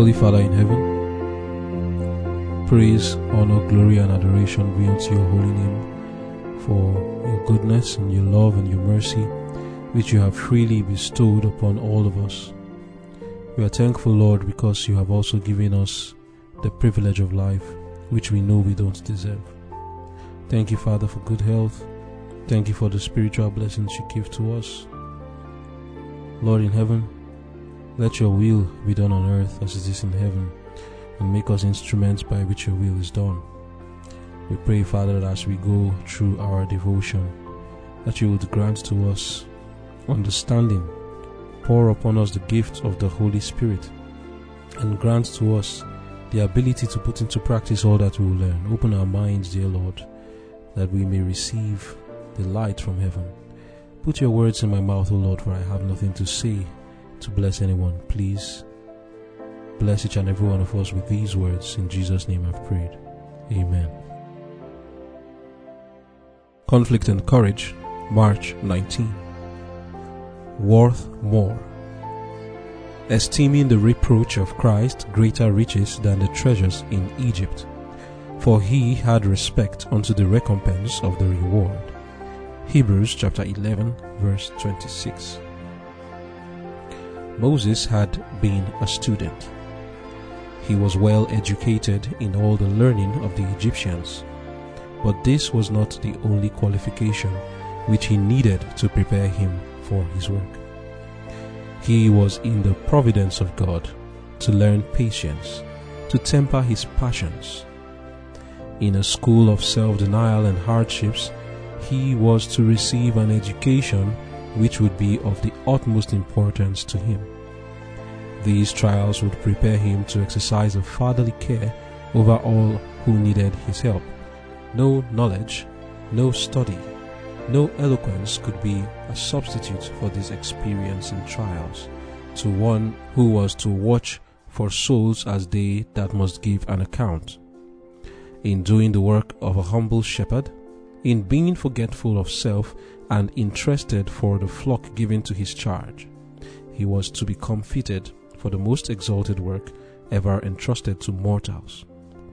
Holy Father in heaven, praise, honor, glory, and adoration be unto your holy name for your goodness and your love and your mercy, which you have freely bestowed upon all of us. We are thankful, Lord, because you have also given us the privilege of life, which we know we don't deserve. Thank you, Father, for good health. Thank you for the spiritual blessings you give to us. Lord in heaven, let your will be done on earth as it is in heaven, and make us instruments by which your will is done. We pray, Father, that as we go through our devotion, that you would grant to us understanding, pour upon us the gift of the Holy Spirit, and grant to us the ability to put into practice all that we will learn. Open our minds, dear Lord, that we may receive the light from heaven. Put your words in my mouth, O Lord, for I have nothing to say to bless anyone. Please bless each and every one of us with these words. In Jesus' name I've prayed. Amen. Conflict and Courage, March 19. Worth more. Esteeming the reproach of Christ greater riches than the treasures in Egypt, for he had respect unto the recompense of the reward. Hebrews chapter 11, verse 26. Moses had been a student. He was well educated in all the learning of the Egyptians, but this was not the only qualification which he needed to prepare him for his work. He was in the providence of God to learn patience, to temper his passions. In a school of self denial and hardships, he was to receive an education which would be of the utmost importance to him. These trials would prepare him to exercise a fatherly care over all who needed his help. No knowledge, no study, no eloquence could be a substitute for this experience in trials to one who was to watch for souls as they that must give an account. In doing the work of a humble shepherd, in being forgetful of self and interested for the flock given to his charge. He was to become fitted for the most exalted work ever entrusted to mortals,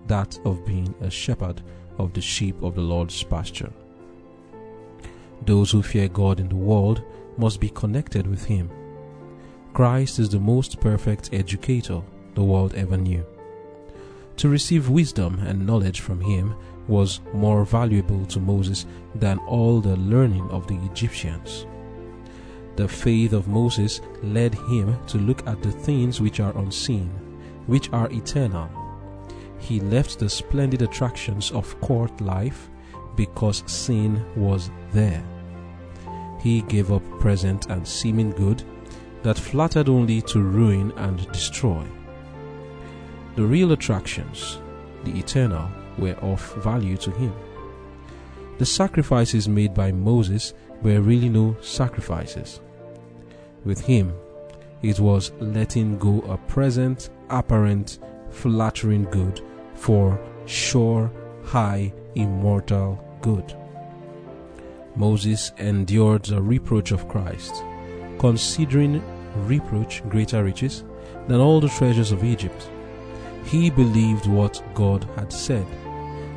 that of being a shepherd of the sheep of the Lord's pasture. Those who fear God in the world must be connected with Him. Christ is the most perfect educator the world ever knew. To receive wisdom and knowledge from Him was more valuable to Moses than all the learning of the Egyptians. The faith of Moses led him to look at the things which are unseen, which are eternal. He left the splendid attractions of court life because sin was there. He gave up present and seeming good that flattered only to ruin and destroy. The real attractions, the eternal, were of value to him. The sacrifices made by Moses were really no sacrifices. With him, it was letting go a present, apparent, flattering good for sure, high, immortal good. Moses endured the reproach of Christ, considering reproach greater riches than all the treasures of Egypt. He believed what God had said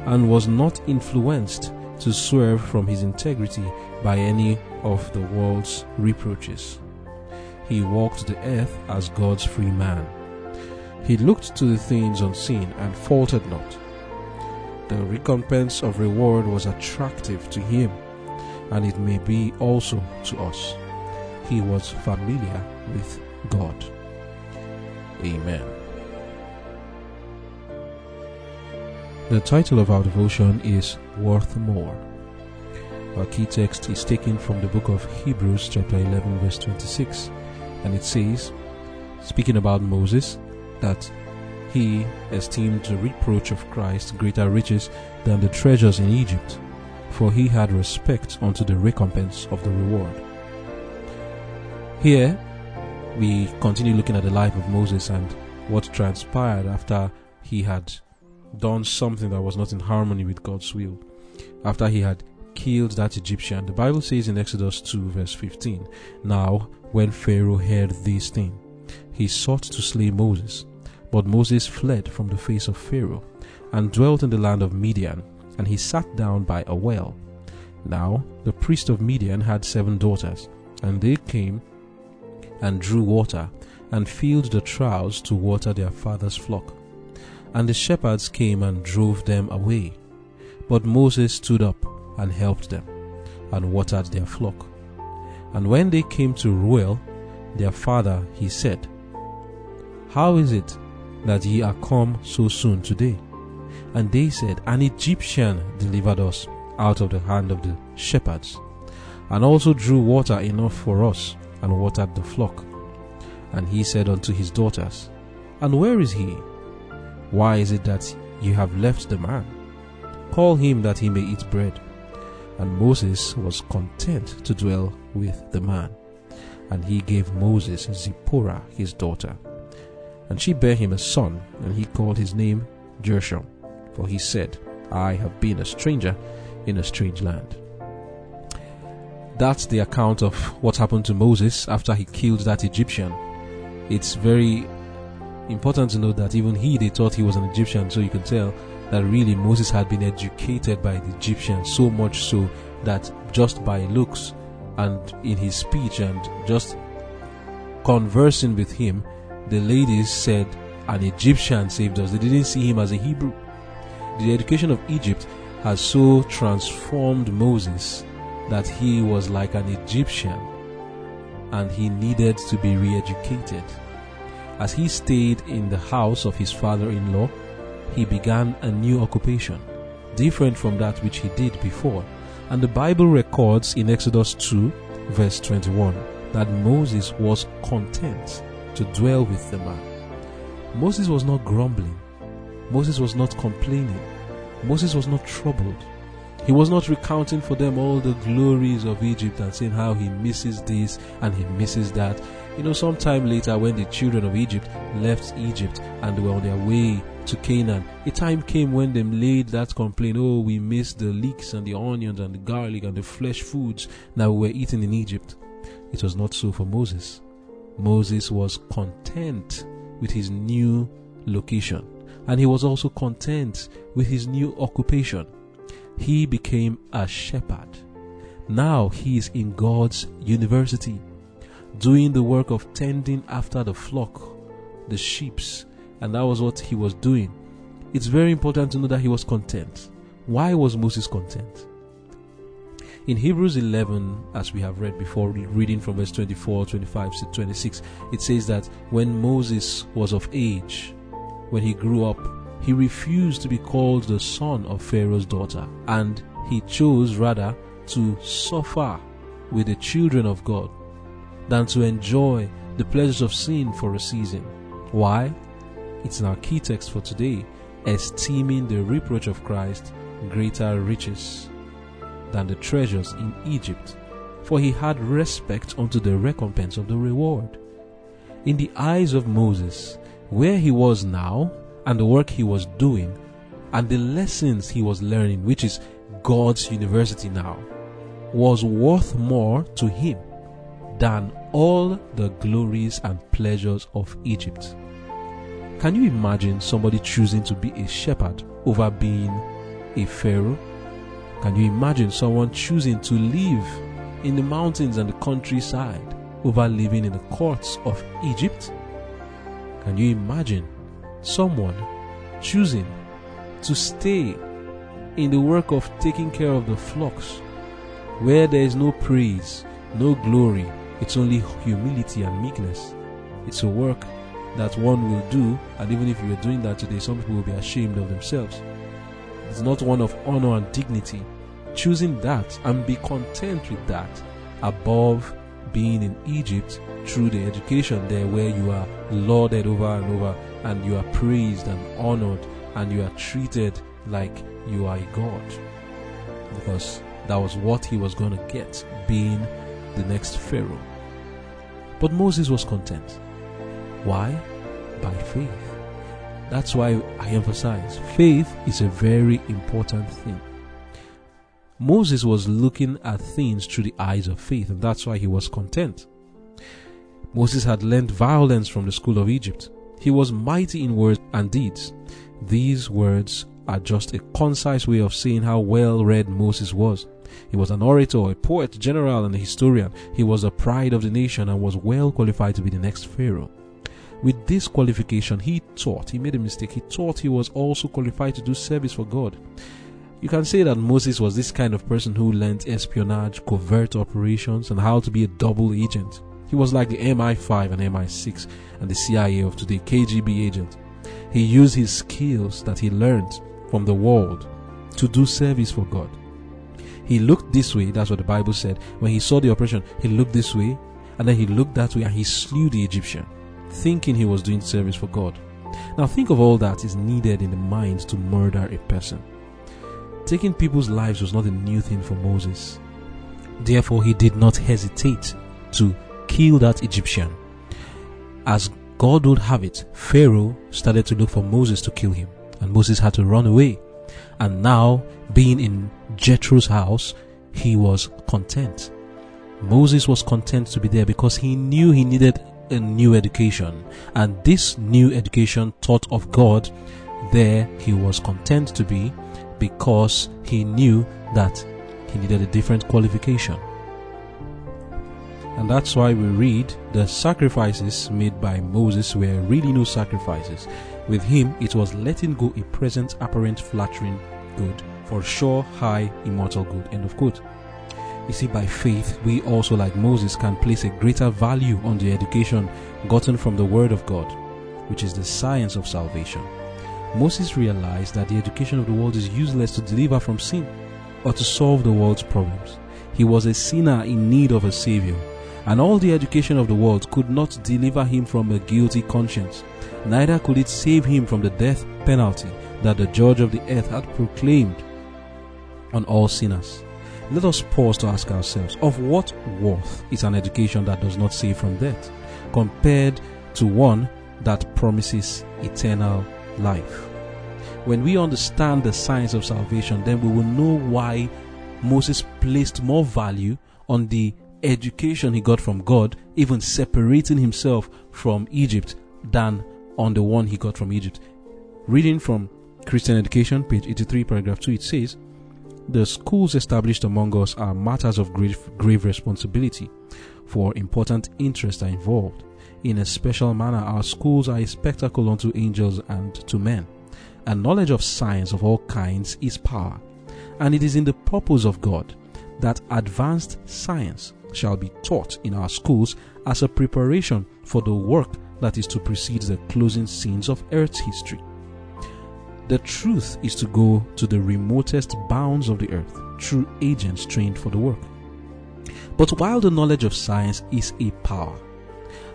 and was not influenced to swerve from his integrity by any of the world's reproaches. He walked the earth as God's free man. He looked to the things unseen and faltered not. The recompense of reward was attractive to him, and it may be also to us. He was familiar with God. Amen. The title of our devotion is Worth More. Our key text is taken from the book of Hebrews, chapter 11, verse 26, and it says, speaking about Moses, that he esteemed the reproach of Christ greater riches than the treasures in Egypt, for he had respect unto the recompense of the reward. Here, we continue looking at the life of Moses and what transpired after he had done something that was not in harmony with God's will. After he had killed that Egyptian, the Bible says in Exodus 2, verse 15 Now, when Pharaoh heard this thing, he sought to slay Moses, But Moses fled from the face of Pharaoh and dwelt in the land of Midian, and he sat down by a well. Now the priest of Midian had seven daughters, and they came and drew water, and filled the troughs to water their father's flock. And the shepherds came and drove them away. But Moses stood up and helped them, and watered their flock. And when they came to Reuel, their father, he said, How is it that ye are come so soon today? And they said, An Egyptian delivered us out of the hand of the shepherds, and also drew water enough for us, and watered the flock. And he said unto his daughters, And where is he? Why is it that you have left the man? Call him that he may eat bread. And Moses was content to dwell with the man. And he gave Moses Zipporah his daughter. And she bare him a son, and he called his name Gershom, for he said, I have been a stranger in a strange land. That's the account of what happened to Moses after he killed that Egyptian. It's very important to note that even he, they thought he was an Egyptian, so you can tell that really Moses had been educated by the Egyptians so much so that just by looks and in his speech and just conversing with him, the ladies said, An Egyptian saved us. They didn't see him as a Hebrew. The education of Egypt has so transformed Moses that he was like an Egyptian and he needed to be re educated. As he stayed in the house of his father in law, he began a new occupation, different from that which he did before. And the Bible records in Exodus 2, verse 21, that Moses was content to dwell with the man. Moses was not grumbling, Moses was not complaining, Moses was not troubled. He was not recounting for them all the glories of Egypt and saying how he misses this and he misses that. You know, sometime later, when the children of Egypt left Egypt and were on their way to Canaan, a time came when they laid that complaint, oh, we miss the leeks and the onions and the garlic and the flesh foods that we were eating in Egypt. It was not so for Moses. Moses was content with his new location, and he was also content with his new occupation. He became a shepherd. Now he is in God's university, doing the work of tending after the flock, the sheeps, and that was what he was doing. It's very important to know that he was content. Why was Moses content? In Hebrews 11, as we have read before, reading from verse 24, 25 to 26, it says that when Moses was of age, when he grew up, he refused to be called the son of Pharaoh's daughter, and he chose rather to suffer with the children of God than to enjoy the pleasures of sin for a season. Why? It's in our key text for today, esteeming the reproach of Christ greater riches than the treasures in Egypt, for he had respect unto the recompense of the reward. In the eyes of Moses, where he was now, and the work he was doing, and the lessons he was learning, which is God's university now, was worth more to him than all the glories and pleasures of Egypt. Can you imagine somebody choosing to be a shepherd over being a pharaoh? Can you imagine someone choosing to live in the mountains and the countryside over living in the courts of Egypt? Can you imagine someone choosing to stay in the work of taking care of the flocks where there is no praise, no glory, it's only humility and meekness? It's a work that one will do, and even if you are doing that today, some people will be ashamed of themselves. It's not one of honor and dignity. Choosing that and be content with that above being in Egypt through the education there where you are lauded over and over and you are praised and honored and you are treated like you are a god. Because that was what he was going to get being the next Pharaoh. But Moses was content. Why? By faith. That's why I emphasize faith is a very important thing. Moses was looking at things through the eyes of faith, and that's why he was content. Moses had learned violence from the school of Egypt. He was mighty in words and deeds. These words are just a concise way of saying how well read Moses was. He was an orator, a poet, general, and a historian. He was the pride of the nation and was well qualified to be the next Pharaoh. With this qualification, he thought, he made a mistake, he thought he was also qualified to do service for God. You can say that Moses was this kind of person who learned espionage, covert operations, and how to be a double agent. He was like the MI5 and MI6 and the CIA of today, KGB agent. He used his skills that he learned from the world to do service for God. He looked this way, that's what the Bible said. When he saw the operation, he looked this way, and then he looked that way and he slew the Egyptian, thinking he was doing service for God. Now think of all that is needed in the mind to murder a person. Taking people's lives was not a new thing for Moses. Therefore, he did not hesitate to kill that Egyptian. As God would have it, Pharaoh started to look for Moses to kill him, and Moses had to run away. And now, being in Jethro's house, he was content. Moses was content to be there because he knew he needed a new education, and this new education taught of God, there he was content to be because he knew that he needed a different qualification. And that's why we read the sacrifices made by Moses were really no sacrifices. With him, it was letting go a present, apparent, flattering good for sure, high, immortal good. End of quote. You see, by faith, we also, like Moses, can place a greater value on the education gotten from the Word of God, which is the science of salvation. Moses realized that the education of the world is useless to deliver from sin or to solve the world's problems. He was a sinner in need of a Savior, and all the education of the world could not deliver him from a guilty conscience. Neither could it save him from the death penalty that the judge of the earth had proclaimed on all sinners. Let us pause to ask ourselves of what worth is an education that does not save from death compared to one that promises eternal life. When we understand the science of salvation, then we will know why Moses placed more value on the education he got from God, even separating himself from Egypt, than on the one he got from Egypt. Reading from Christian Education, page 83, paragraph 2, it says, The schools established among us are matters of grave, grave responsibility, for important interests are involved. In a special manner, our schools are a spectacle unto angels and to men. And knowledge of science of all kinds is power. And it is in the purpose of God that advanced science shall be taught in our schools as a preparation for the work that is to precede the closing scenes of Earth's history. The truth is to go to the remotest bounds of the earth through agents trained for the work. But while the knowledge of science is a power,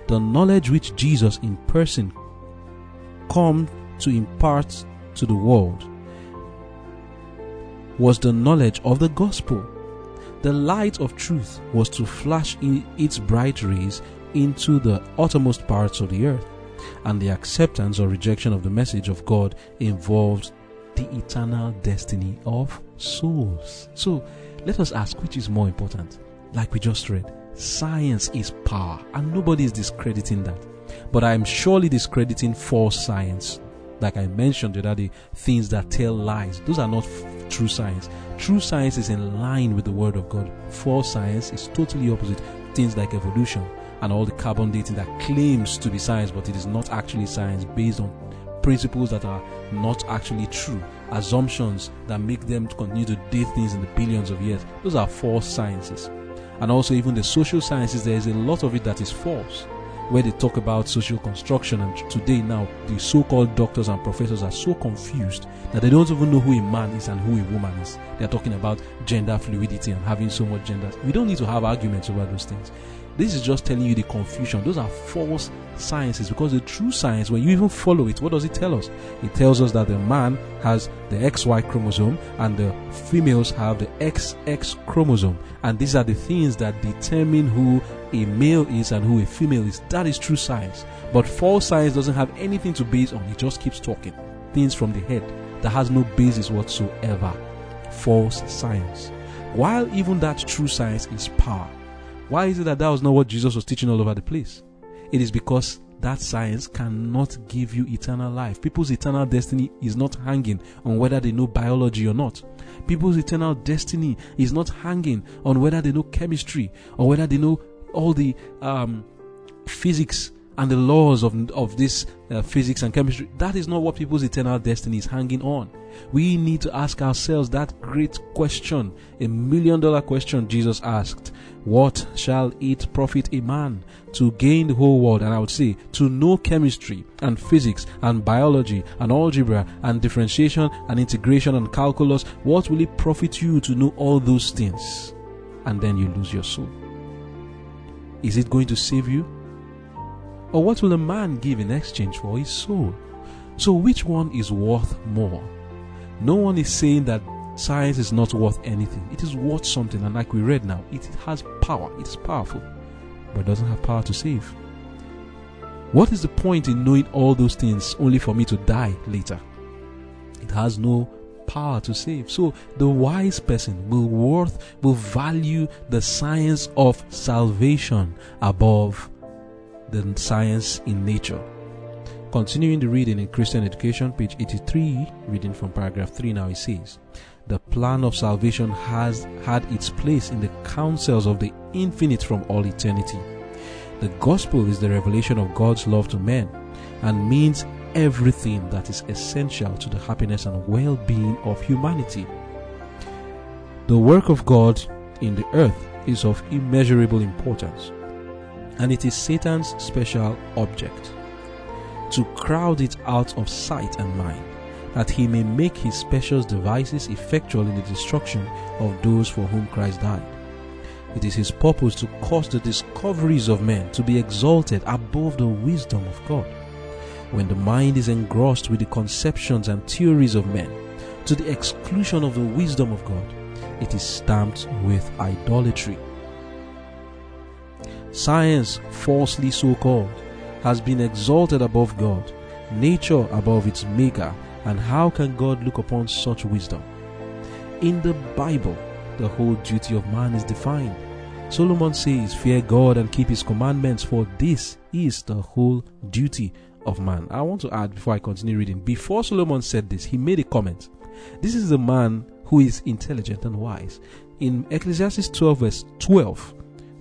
the knowledge which Jesus in person come to impart to the world was the knowledge of the gospel. The light of truth was to flash in its bright rays into the uttermost parts of the earth, and the acceptance or rejection of the message of God involved the eternal destiny of souls. So let us ask which is more important? Like we just read, Science is power, and nobody is discrediting that. But I am surely discrediting false science. Like I mentioned the other day, things that tell lies. Those are not true science. True science is in line with the Word of God. False science is totally opposite. Things like evolution and all the carbon dating that claims to be science, but it is not actually science based on principles that are not actually true, assumptions that make them continue to date things in the billions of years. Those are false sciences and also even the social sciences, there is a lot of it that is false. Where they talk about social construction, and today now the so-called doctors and professors are so confused that they don't even know who a man is and who a woman is. They're talking about gender fluidity and having so much gender. We don't need to have arguments over those things. This is just telling you the confusion. Those are false sciences because the true science, when you even follow it, what does it tell us? It tells us that the man has the XY chromosome and the females have the XX chromosome. And these are the things that determine who a male is and who a female is. That is true science. But false science doesn't have anything to base on, it just keeps talking. Things from the head that has no basis whatsoever. False science. While even that true science is power, why is it that that was not what Jesus was teaching all over the place? It is because that science cannot give you eternal life. People's eternal destiny is not hanging on whether they know biology or not. People's eternal destiny is not hanging on whether they know chemistry or whether they know all the um, physics and the laws of, of this uh, physics and chemistry. That is not what people's eternal destiny is hanging on. We need to ask ourselves that great question, a million dollar question Jesus asked. What shall it profit a man to gain the whole world? And I would say to know chemistry and physics and biology and algebra and differentiation and integration and calculus. What will it profit you to know all those things? And then you lose your soul. Is it going to save you? Or what will a man give in exchange for his soul? So, which one is worth more? No one is saying that science is not worth anything. It is worth something, and like we read now, it has power, it is powerful, but doesn't have power to save. What is the point in knowing all those things only for me to die later? It has no power to save. So the wise person will worth will value the science of salvation above the science in nature. Continuing the reading in Christian Education, page 83, reading from paragraph 3 now, it says, The plan of salvation has had its place in the counsels of the infinite from all eternity. The gospel is the revelation of God's love to men and means everything that is essential to the happiness and well being of humanity. The work of God in the earth is of immeasurable importance, and it is Satan's special object to crowd it out of sight and mind, that he may make his special devices effectual in the destruction of those for whom Christ died. It is his purpose to cause the discoveries of men to be exalted above the wisdom of God. When the mind is engrossed with the conceptions and theories of men, to the exclusion of the wisdom of God, it is stamped with idolatry. Science, falsely so called, has been exalted above God, nature above its maker, and how can God look upon such wisdom? In the Bible, the whole duty of man is defined. Solomon says, Fear God and keep his commandments, for this is the whole duty of man. I want to add before I continue reading, before Solomon said this, he made a comment. This is a man who is intelligent and wise. In Ecclesiastes 12, verse 12,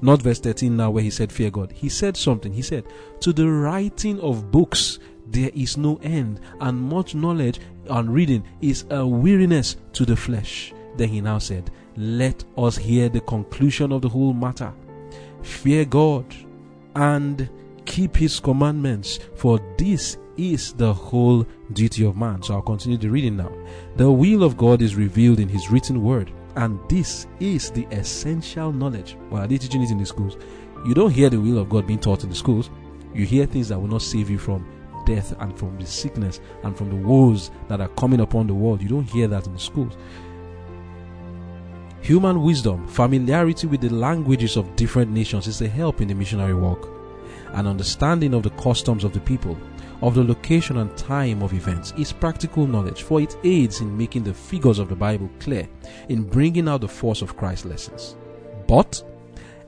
not verse 13 now, where he said, Fear God. He said something. He said, To the writing of books there is no end, and much knowledge and reading is a weariness to the flesh. Then he now said, Let us hear the conclusion of the whole matter. Fear God and keep his commandments, for this is the whole duty of man. So I'll continue the reading now. The will of God is revealed in his written word and this is the essential knowledge. Well, are they teaching it in the schools? You don't hear the will of God being taught in the schools. You hear things that will not save you from death and from the sickness and from the woes that are coming upon the world. You don't hear that in the schools. Human wisdom, familiarity with the languages of different nations is a help in the missionary work. An understanding of the customs of the people of the location and time of events is practical knowledge, for it aids in making the figures of the Bible clear, in bringing out the force of Christ's lessons. But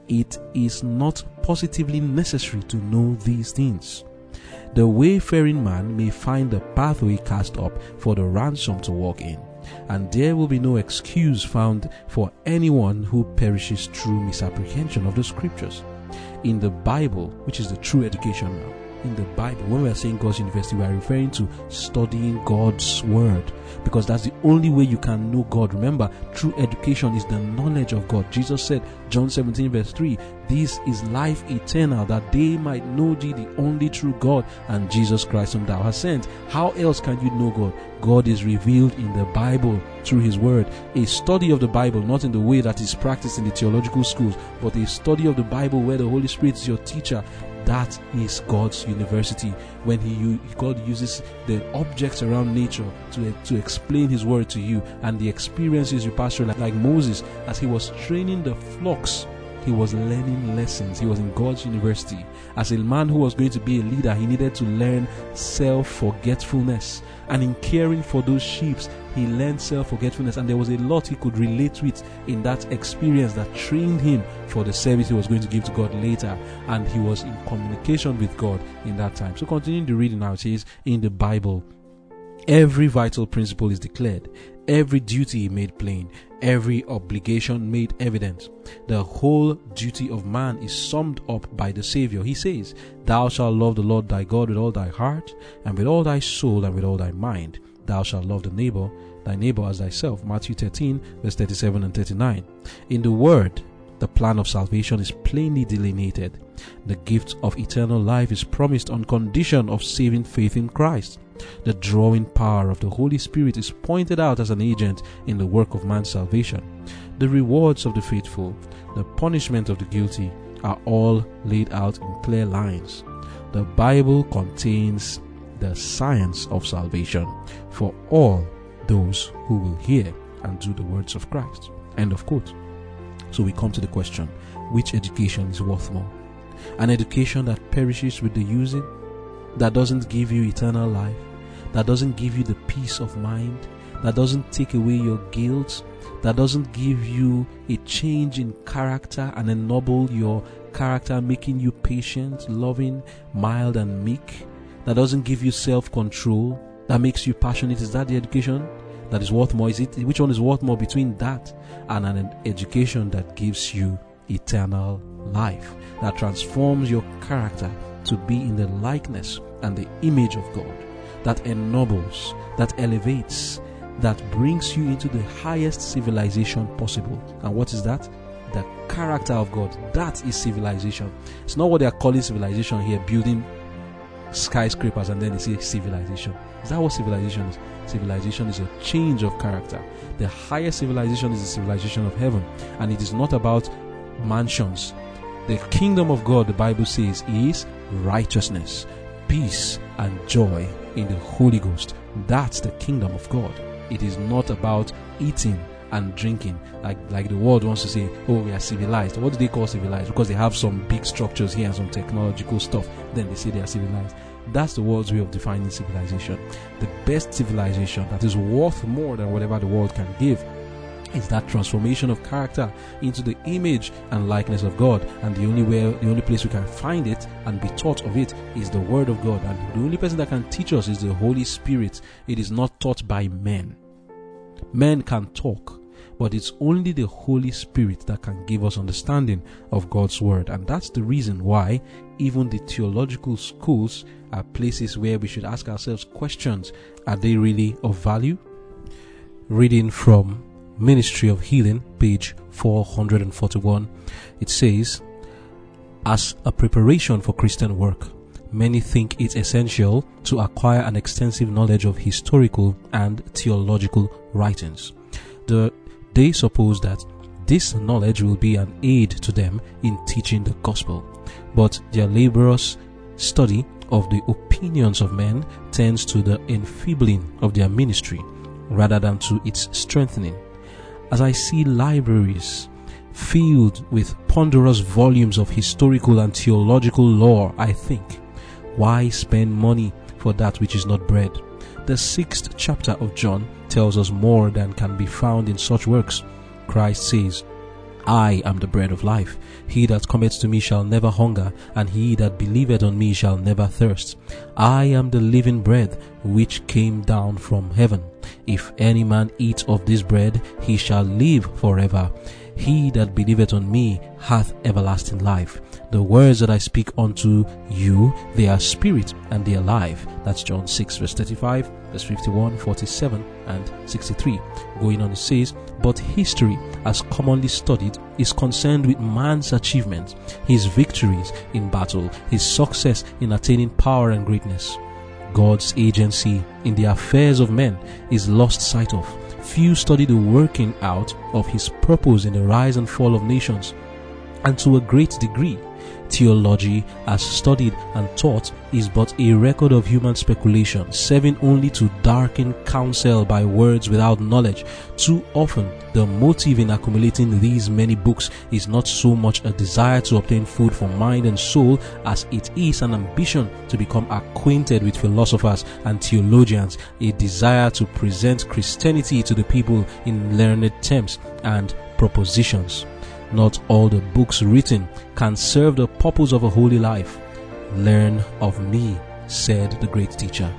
it is not positively necessary to know these things. The wayfaring man may find the pathway cast up for the ransom to walk in, and there will be no excuse found for anyone who perishes through misapprehension of the scriptures. In the Bible, which is the true education now, in the Bible, when we are saying God's university, we are referring to studying God's word because that's the only way you can know God. Remember, true education is the knowledge of God. Jesus said, John 17, verse 3, This is life eternal, that they might know thee, the only true God, and Jesus Christ, whom thou hast sent. How else can you know God? God is revealed in the Bible through His Word. A study of the Bible, not in the way that is practiced in the theological schools, but a study of the Bible where the Holy Spirit is your teacher that is God's university. When He God uses the objects around nature to, to explain His word to you and the experiences you pass through, like, like Moses as he was training the flocks he was learning lessons. He was in God's university. As a man who was going to be a leader, he needed to learn self forgetfulness. And in caring for those sheep, he learned self forgetfulness. And there was a lot he could relate with in that experience that trained him for the service he was going to give to God later. And he was in communication with God in that time. So, continuing the reading now, it says in the Bible, every vital principle is declared, every duty made plain, every obligation made evident. The whole duty of man is summed up by the Savior. He says, Thou shalt love the Lord thy God with all thy heart, and with all thy soul, and with all thy mind. Thou shalt love the neighbor, thy neighbor as thyself. Matthew 13, verse 37 and 39. In the Word, the plan of salvation is plainly delineated. The gift of eternal life is promised on condition of saving faith in Christ. The drawing power of the Holy Spirit is pointed out as an agent in the work of man's salvation. The rewards of the faithful, the punishment of the guilty, are all laid out in clear lines. The Bible contains the science of salvation for all those who will hear and do the words of Christ. End of quote. So we come to the question which education is worth more? An education that perishes with the using, that doesn't give you eternal life, that doesn't give you the peace of mind, that doesn't take away your guilt, that doesn't give you a change in character and ennoble your character, making you patient, loving, mild, and meek, that doesn't give you self control, that makes you passionate. Is that the education that is worth more? Is it which one is worth more between that and an education that gives you eternal life, that transforms your character to be in the likeness and the image of God? that ennobles, that elevates, that brings you into the highest civilization possible. And what is that? The character of God. That is civilization. It's not what they are calling civilization here, building skyscrapers and then they say civilization. Is that what civilization is? Civilization is a change of character. The highest civilization is the civilization of heaven, and it is not about mansions. The kingdom of God, the Bible says, is righteousness, peace, and joy in the Holy Ghost. That's the kingdom of God. It is not about eating and drinking. Like like the world wants to say oh we are civilized. What do they call civilized? Because they have some big structures here and some technological stuff. Then they say they are civilized. That's the world's way of defining civilization. The best civilization that is worth more than whatever the world can give is that transformation of character into the image and likeness of God. And the only way, the only place we can find it and be taught of it is the Word of God. And the only person that can teach us is the Holy Spirit. It is not taught by men. Men can talk, but it's only the Holy Spirit that can give us understanding of God's Word. And that's the reason why even the theological schools are places where we should ask ourselves questions Are they really of value? Reading from Ministry of Healing, page 441, it says, As a preparation for Christian work, many think it essential to acquire an extensive knowledge of historical and theological writings. The, they suppose that this knowledge will be an aid to them in teaching the gospel, but their laborious study of the opinions of men tends to the enfeebling of their ministry rather than to its strengthening as I see libraries filled with ponderous volumes of historical and theological lore, I think, why spend money for that which is not bread? The sixth chapter of John tells us more than can be found in such works. Christ says, I am the bread of life. He that cometh to me shall never hunger, and he that believeth on me shall never thirst. I am the living bread which came down from heaven. If any man eat of this bread, he shall live forever. He that believeth on me hath everlasting life. The words that I speak unto you, they are spirit and they are life. That's John 6 verse 35, verse 51, 47, and 63. Going on it says, But history, as commonly studied, is concerned with man's achievements, his victories in battle, his success in attaining power and greatness. God's agency in the affairs of men is lost sight of. Few study the working out of his purpose in the rise and fall of nations. And to a great degree, Theology, as studied and taught, is but a record of human speculation, serving only to darken counsel by words without knowledge. Too often, the motive in accumulating these many books is not so much a desire to obtain food for mind and soul as it is an ambition to become acquainted with philosophers and theologians, a desire to present Christianity to the people in learned terms and propositions. Not all the books written can serve the purpose of a holy life. Learn of me, said the great teacher.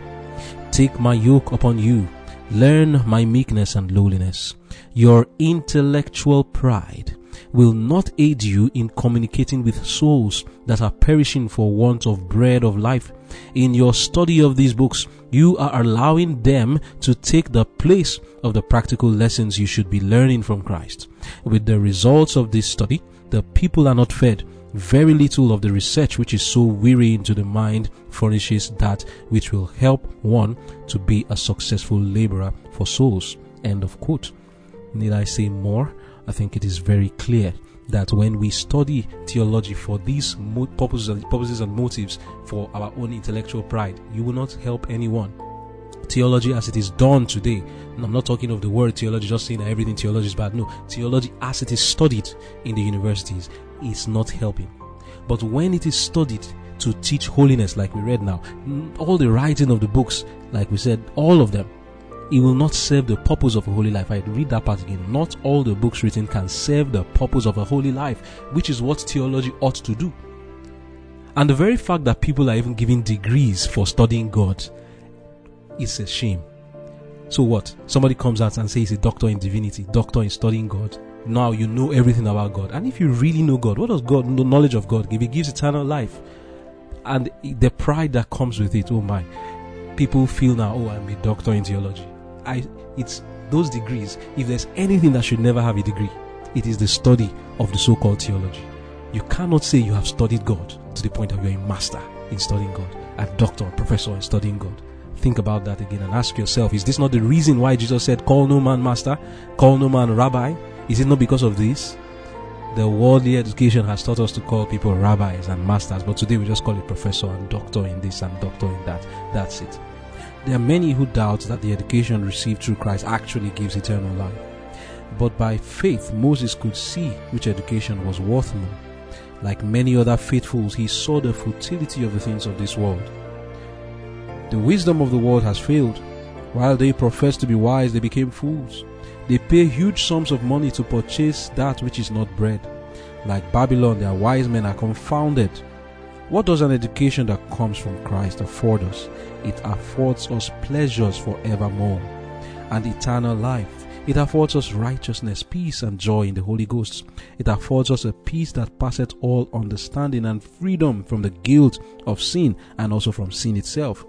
Take my yoke upon you. Learn my meekness and lowliness. Your intellectual pride will not aid you in communicating with souls that are perishing for want of bread of life. In your study of these books, you are allowing them to take the place of the practical lessons you should be learning from Christ. With the results of this study, the people are not fed. Very little of the research which is so wearying to the mind furnishes that which will help one to be a successful laborer for souls. End of quote. Need I say more? I think it is very clear that when we study theology for these purposes and, purposes and motives for our own intellectual pride, you will not help anyone. Theology as it is done today, And I'm not talking of the word theology, just saying that everything theology is bad. No, theology as it is studied in the universities is not helping. But when it is studied to teach holiness, like we read now, all the writing of the books, like we said, all of them, it will not serve the purpose of a holy life. I read that part again. Not all the books written can serve the purpose of a holy life, which is what theology ought to do. And the very fact that people are even giving degrees for studying God is a shame. So what? Somebody comes out and says he's a doctor in divinity, doctor in studying God. Now you know everything about God. And if you really know God, what does God, the knowledge of God give? It gives eternal life. And the pride that comes with it, oh my. People feel now, oh, I'm a doctor in theology. I it's those degrees. If there's anything that should never have a degree, it is the study of the so-called theology. You cannot say you have studied God to the point that you're a master in studying God, a doctor, a professor in studying God. Think about that again and ask yourself, is this not the reason why Jesus said, call no man master, call no man rabbi? Is it not because of this? The worldly education has taught us to call people rabbis and masters, but today we just call it professor and doctor in this and doctor in that. That's it. There are many who doubt that the education received through Christ actually gives eternal life. But by faith, Moses could see which education was worth more. Like many other faithfuls, he saw the futility of the things of this world. The wisdom of the world has failed. While they professed to be wise, they became fools. They pay huge sums of money to purchase that which is not bread. Like Babylon, their wise men are confounded. What does an education that comes from Christ afford us? It affords us pleasures forevermore and eternal life. It affords us righteousness, peace, and joy in the Holy Ghost. It affords us a peace that passeth all understanding and freedom from the guilt of sin and also from sin itself.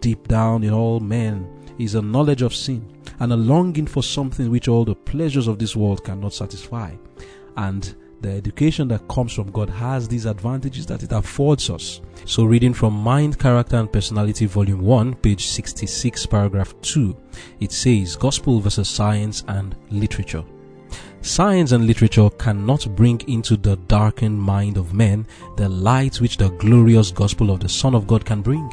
Deep down in all men is a knowledge of sin and a longing for something which all the pleasures of this world cannot satisfy. And the education that comes from God has these advantages that it affords us. So, reading from Mind, Character, and Personality, Volume 1, page 66, paragraph 2, it says Gospel versus Science and Literature. Science and literature cannot bring into the darkened mind of men the light which the glorious gospel of the Son of God can bring.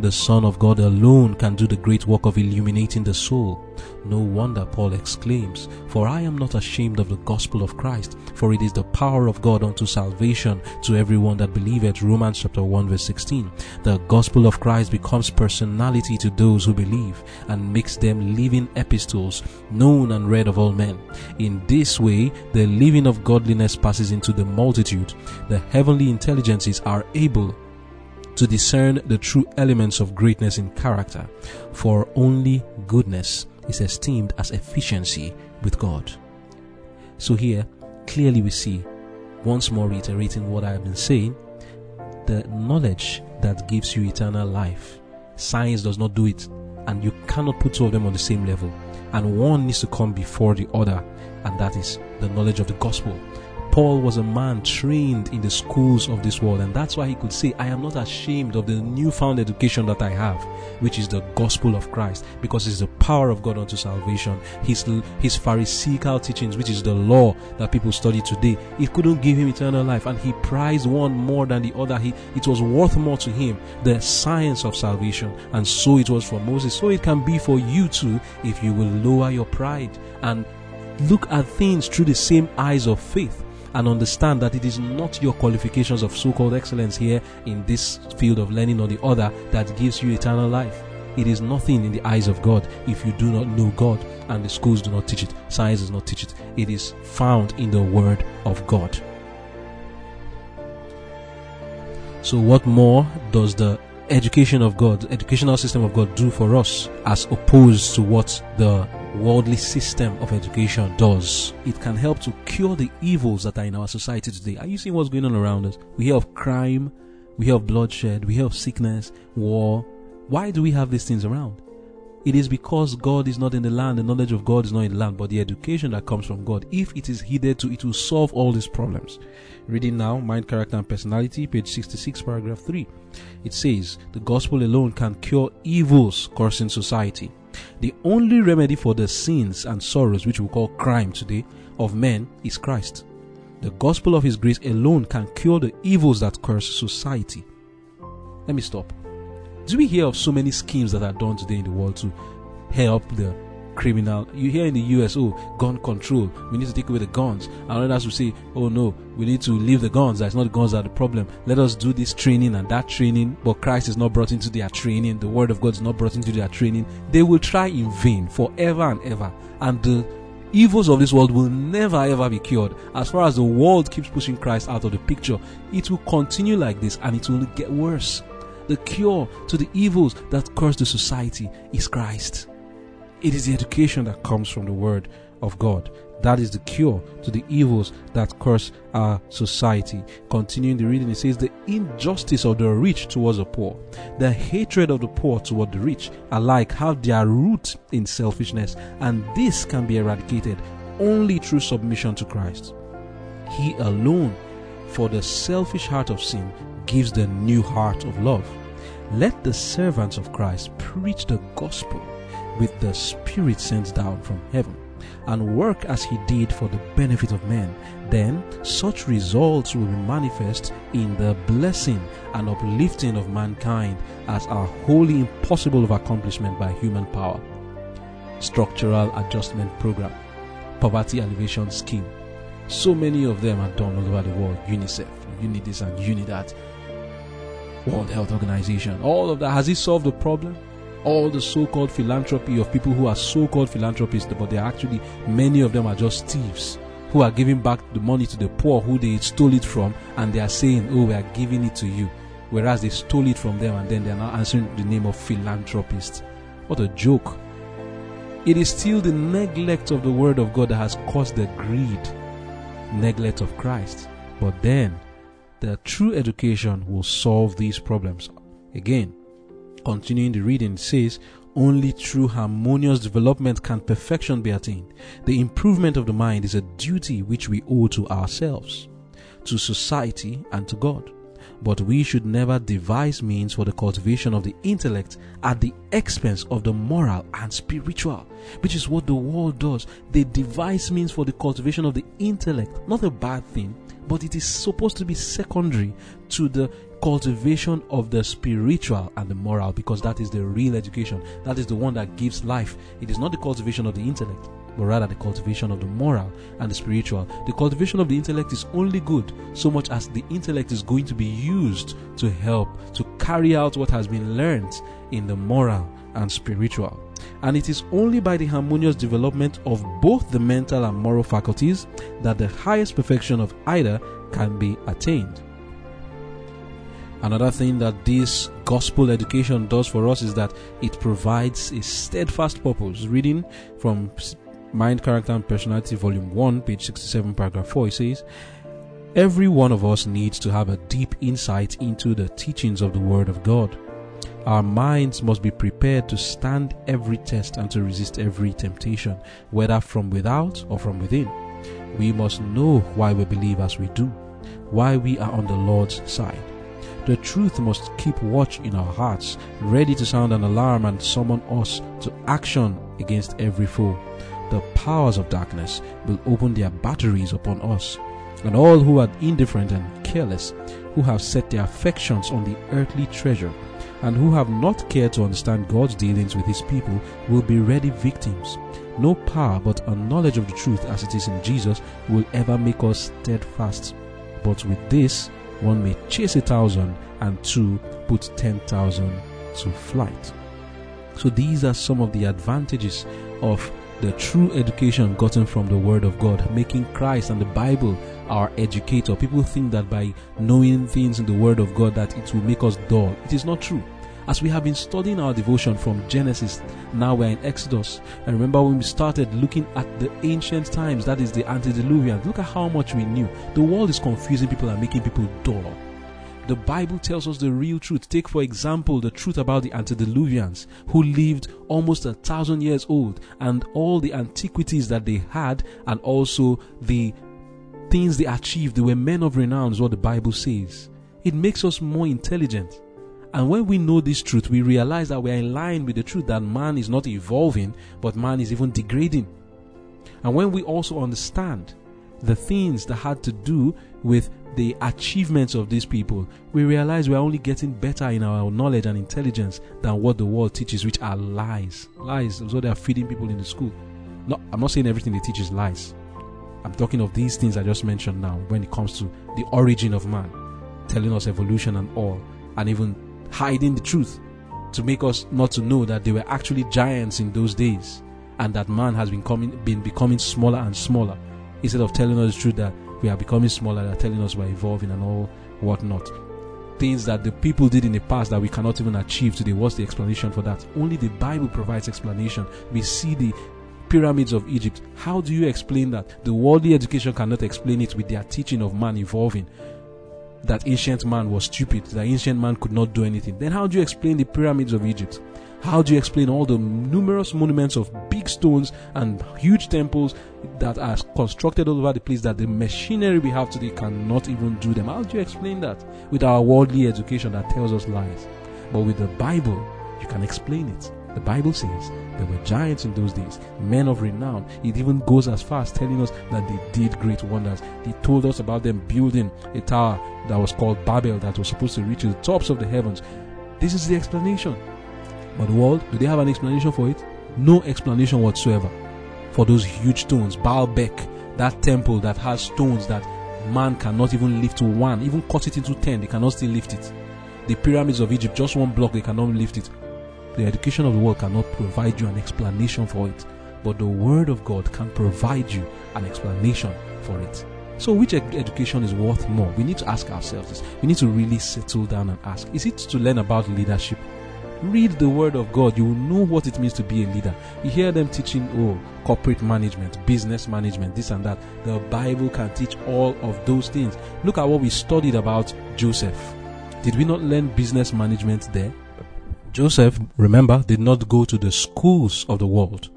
The Son of God alone can do the great work of illuminating the soul. No wonder Paul exclaims, For I am not ashamed of the gospel of Christ, for it is the power of God unto salvation to everyone that believeth. Romans chapter 1 verse 16. The gospel of Christ becomes personality to those who believe and makes them living epistles, known and read of all men. In this way, the living of godliness passes into the multitude. The heavenly intelligences are able to discern the true elements of greatness in character, for only goodness is esteemed as efficiency with God. So here, clearly we see, once more reiterating what I have been saying, the knowledge that gives you eternal life. Science does not do it, and you cannot put two of them on the same level. And one needs to come before the other, and that is the knowledge of the gospel. Paul was a man trained in the schools of this world, and that's why he could say, I am not ashamed of the newfound education that I have, which is the gospel of Christ, because it's the power of God unto salvation. His, his Pharisaical teachings, which is the law that people study today, it couldn't give him eternal life, and he prized one more than the other. He, it was worth more to him, the science of salvation, and so it was for Moses. So it can be for you too if you will lower your pride and look at things through the same eyes of faith and understand that it is not your qualifications of so called excellence here in this field of learning or the other that gives you eternal life. It is nothing in the eyes of God if you do not know God and the schools do not teach it, science does not teach it. It is found in the Word of God. So, what more does the education of God, educational system of God do for us as opposed to what the worldly system of education does. It can help to cure the evils that are in our society today. Are you seeing what's going on around us? We hear of crime, we hear of bloodshed, we hear of sickness, war. Why do we have these things around? It is because God is not in the land, the knowledge of God is not in the land, but the education that comes from God. If it is heeded to, it will solve all these problems. Reading now, Mind, Character, and Personality, page 66, paragraph 3. It says, The gospel alone can cure evils causing society. The only remedy for the sins and sorrows which we call crime today of men is Christ. The gospel of his grace alone can cure the evils that curse society. Let me stop. Do we hear of so many schemes that are done today in the world to help the criminal? You hear in the US, oh, gun control. We need to take away the guns. And others will say, oh no, we need to leave the guns. That's not guns that are the problem. Let us do this training and that training. But Christ is not brought into their training. The word of God is not brought into their training. They will try in vain forever and ever. And the evils of this world will never ever be cured. As far as the world keeps pushing Christ out of the picture, it will continue like this and it will get worse. The cure to the evils that curse the society is Christ. It is the education that comes from the Word of God. That is the cure to the evils that curse our society. Continuing the reading, it says, The injustice of the rich towards the poor, the hatred of the poor toward the rich alike have their root in selfishness, and this can be eradicated only through submission to Christ. He alone, for the selfish heart of sin, gives the new heart of love. Let the servants of Christ preach the gospel with the Spirit sent down from heaven and work as he did for the benefit of men, then such results will be manifest in the blessing and uplifting of mankind as are wholly impossible of accomplishment by human power. Structural Adjustment Program, Poverty Alleviation Scheme. So many of them are done all over the world. UNICEF, UNIDIS, and UNIDAT. World Health Organization. All of that. Has it solved the problem? All the so called philanthropy of people who are so called philanthropists, but they're actually, many of them are just thieves who are giving back the money to the poor who they stole it from, and they are saying, Oh, we are giving it to you. Whereas they stole it from them and then they are now answering the name of philanthropists. What a joke. It is still the neglect of the Word of God that has caused the greed, neglect of Christ. But then, the true education will solve these problems. Again, continuing the reading says, only through harmonious development can perfection be attained. The improvement of the mind is a duty which we owe to ourselves, to society, and to God. But we should never devise means for the cultivation of the intellect at the expense of the moral and spiritual, which is what the world does. They devise means for the cultivation of the intellect, not a bad thing, but it is supposed to be secondary to the cultivation of the spiritual and the moral because that is the real education. That is the one that gives life. It is not the cultivation of the intellect, but rather the cultivation of the moral and the spiritual. The cultivation of the intellect is only good so much as the intellect is going to be used to help to carry out what has been learned in the moral and spiritual and it is only by the harmonious development of both the mental and moral faculties that the highest perfection of either can be attained. Another thing that this gospel education does for us is that it provides a steadfast purpose. Reading from Mind, Character, and Personality, Volume 1, page 67, paragraph 4, it says, Every one of us needs to have a deep insight into the teachings of the Word of God. Our minds must be prepared to stand every test and to resist every temptation, whether from without or from within. We must know why we believe as we do, why we are on the Lord's side. The truth must keep watch in our hearts, ready to sound an alarm and summon us to action against every foe. The powers of darkness will open their batteries upon us, and all who are indifferent and careless, who have set their affections on the earthly treasure, and who have not cared to understand God's dealings with his people, will be ready victims. No power but a knowledge of the truth as it is in Jesus will ever make us steadfast. But with this, one may chase a thousand and two put ten thousand to flight. So these are some of the advantages of the true education gotten from the Word of God, making Christ and the Bible our educator. People think that by knowing things in the Word of God that it will make us dull. It is not true. As we have been studying our devotion from Genesis, now we're in Exodus. And remember when we started looking at the ancient times, that is the antediluvian, look at how much we knew. The world is confusing people and making people dull. The Bible tells us the real truth. Take, for example, the truth about the antediluvians who lived almost a thousand years old and all the antiquities that they had and also the things they achieved. They were men of renown, is what the Bible says. It makes us more intelligent. And when we know this truth, we realize that we are in line with the truth that man is not evolving, but man is even degrading. And when we also understand the things that had to do with the achievements of these people, we realize we are only getting better in our knowledge and intelligence than what the world teaches, which are lies. Lies So they are feeding people in the school. No, I'm not saying everything they teach is lies. I'm talking of these things I just mentioned now when it comes to the origin of man, telling us evolution and all, and even hiding the truth to make us not to know that they were actually giants in those days and that man has been coming been becoming smaller and smaller. Instead of telling us the truth that we are becoming smaller they're telling us we're evolving and all whatnot. Things that the people did in the past that we cannot even achieve today. What's the explanation for that? Only the bible provides explanation. We see the pyramids of egypt. How do you explain that? The worldly education cannot explain it with their teaching of man evolving that ancient man was stupid, that ancient man could not do anything, then how do you explain the pyramids of Egypt? How do you explain all the numerous monuments of big stones and huge temples that are constructed all over the place that the machinery we have today cannot even do them? How do you explain that with our worldly education that tells us lies? But with the Bible, you can explain it. The Bible says there were giants in those days, men of renown. It even goes as far as telling us that they did great wonders. He told us about them building a tower that was called Babel that was supposed to reach the tops of the heavens. This is the explanation. But the world, do they have an explanation for it? No explanation whatsoever. For those huge stones, Baalbek, that temple that has stones that man cannot even lift to one, even cut it into ten, they cannot still lift it. The pyramids of Egypt, just one block, they cannot lift it. The education of the world cannot provide you an explanation for it, but the Word of God can provide you an explanation for it. So, which ed- education is worth more? We need to ask ourselves this. We need to really settle down and ask Is it to learn about leadership? Read the Word of God. You will know what it means to be a leader. You hear them teaching, oh, corporate management, business management, this and that. The Bible can teach all of those things. Look at what we studied about Joseph. Did we not learn business management there? Joseph, remember, did not go to the schools of the world.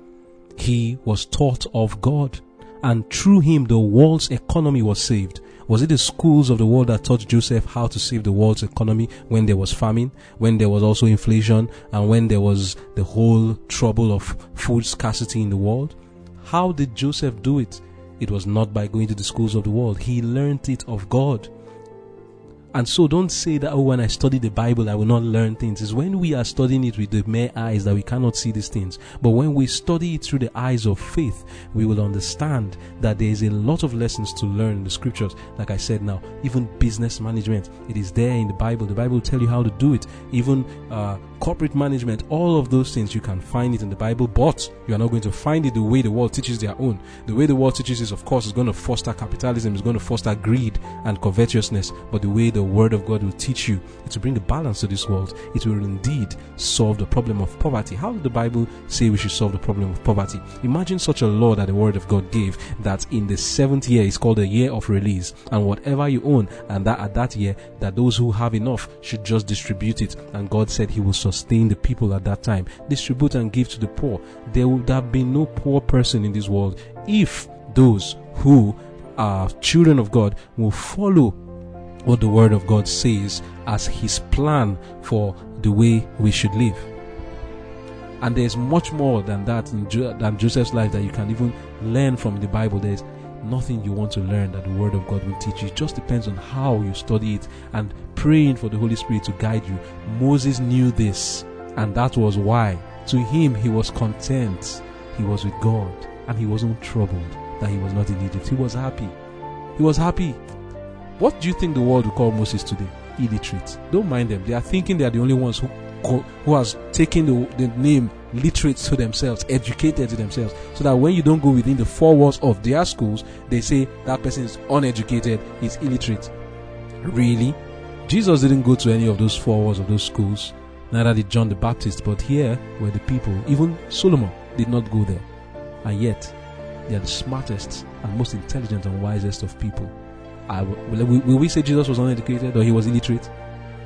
He was taught of God, and through him the world's economy was saved. Was it the schools of the world that taught Joseph how to save the world's economy when there was famine, when there was also inflation, and when there was the whole trouble of food scarcity in the world? How did Joseph do it? It was not by going to the schools of the world. He learned it of God. And so don't say that, oh, when I study the Bible, I will not learn things. It's when we are studying it with the mere eyes that we cannot see these things. But when we study it through the eyes of faith, we will understand that there is a lot of lessons to learn in the scriptures. Like I said now, even business management, it is there in the Bible. The Bible will tell you how to do it. Even uh, corporate management, all of those things, you can find it in the Bible, but you are not going to find it the way the world teaches their own. The way the world teaches is, of course, is going to foster capitalism, is going to foster greed and covetousness. But the way the Word of God will teach you to bring the balance to this world, it will indeed solve the problem of poverty. How did the Bible say we should solve the problem of poverty? Imagine such a law that the Word of God gave that in the seventh year is called the year of release, and whatever you own, and that at that year, that those who have enough should just distribute it. And God said He will sustain the people at that time. Distribute and give to the poor. There would have been no poor person in this world if those who are children of God will follow what the Word of God says as His plan for the way we should live. And there's much more than that jo- than Joseph's life that you can even learn from the Bible. There's nothing you want to learn that the Word of God will teach you. It just depends on how you study it and praying for the Holy Spirit to guide you. Moses knew this, and that was why to him he was content. He was with God, and he wasn't troubled that he was not in Egypt. He was happy. He was happy. What do you think the world will call Moses today? Illiterate. Don't mind them. They are thinking they are the only ones who who has taken the, the name literate to themselves, educated to themselves, so that when you don't go within the four walls of their schools, they say that person is uneducated, is illiterate. Really? Jesus didn't go to any of those four walls of those schools, neither did John the Baptist, but here were the people, even Solomon did not go there. And yet, they are the smartest and most intelligent and wisest of people. I, will, will we say Jesus was uneducated or he was illiterate?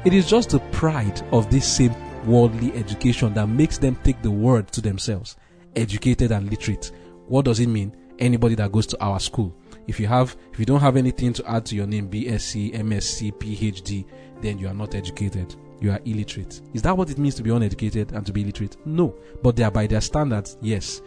It is just the pride of this same worldly education that makes them take the word to themselves. Educated and literate. What does it mean? Anybody that goes to our school. If you have, if you don't have anything to add to your name, BSc, MSc, PhD, then you are not educated. You are illiterate. Is that what it means to be uneducated and to be illiterate? No. But they are by their standards, yes.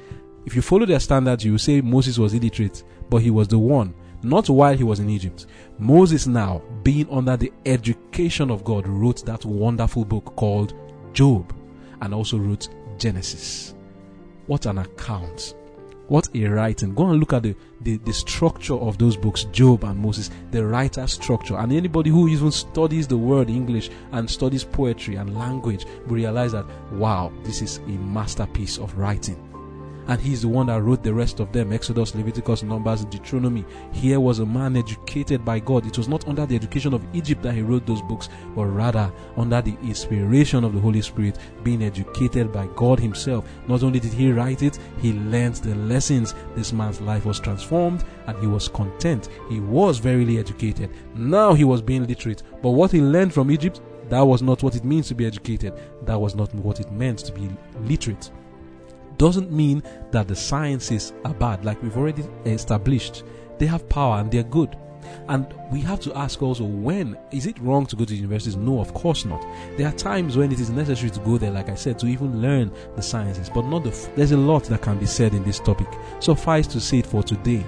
If you follow their standards, you will say Moses was illiterate, but he was the one not while he was in Egypt. Moses, now being under the education of God, wrote that wonderful book called Job and also wrote Genesis. What an account! What a writing. Go and look at the, the, the, structure of those books, Job and Moses, the writer structure. And anybody who even studies the word English and studies poetry and language will realize that, wow, this is a masterpiece of writing and he's the one that wrote the rest of them Exodus, Leviticus, Numbers, Deuteronomy. Here was a man educated by God. It was not under the education of Egypt that he wrote those books, but rather under the inspiration of the Holy Spirit, being educated by God Himself. Not only did he write it, he learned the lessons. This man's life was transformed and he was content. He was verily educated. Now he was being literate. But what he learned from Egypt, that was not what it means to be educated. That was not what it meant to be literate doesn't mean that the sciences are bad, like we've already established. They have power and they're good. And we have to ask also when is it wrong to go to universities? No, of course not. There are times when it is necessary to go there, like I said, to even learn the sciences, but not the. F- There's a lot that can be said in this topic. Suffice to say it for today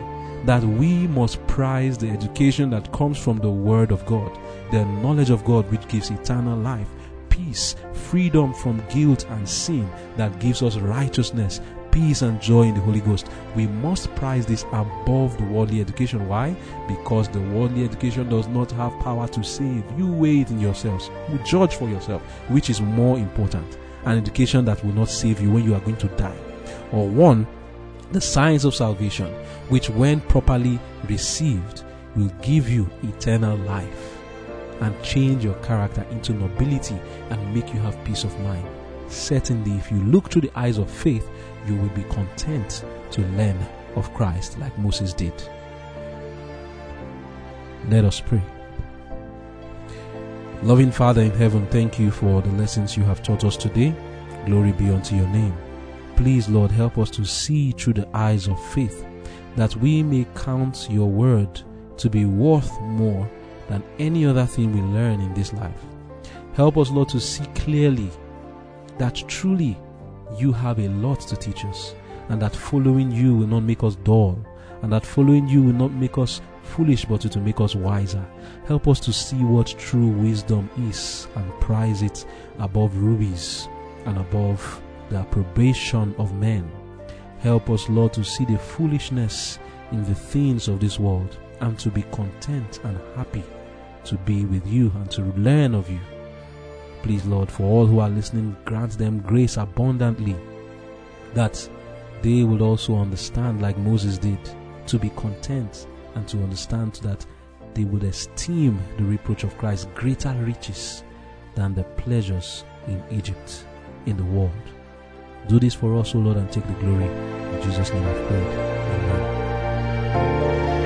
that we must prize the education that comes from the Word of God, the knowledge of God which gives eternal life peace, freedom from guilt and sin that gives us righteousness, peace and joy in the Holy Ghost. We must prize this above the worldly education. Why? Because the worldly education does not have power to save. You weigh it in yourselves. You judge for yourself which is more important. An education that will not save you when you are going to die. Or one, the science of salvation, which when properly received will give you eternal life and change your character into nobility and make you have peace of mind. Certainly, if you look through the eyes of faith, you will be content to learn of Christ like Moses did. Let us pray. Loving Father in heaven, thank you for the lessons you have taught us today. Glory be unto your name. Please, Lord, help us to see through the eyes of faith that we may count your word to be worth more than any other thing we learn in this life. Help us, Lord, to see clearly that truly you have a lot to teach us, and that following you will not make us dull, and that following you will not make us foolish, but to make us wiser. Help us to see what true wisdom is and prize it above rubies and above the approbation of men. Help us, Lord, to see the foolishness in the things of this world and to be content and happy to be with you and to learn of you. Please, Lord, for all who are listening, grant them grace abundantly that they will also understand, like Moses did, to be content and to understand that they would esteem the reproach of Christ greater riches than the pleasures in Egypt, in the world. Do this for us, O Lord, and take the glory. In Jesus' name I've prayed. Amen.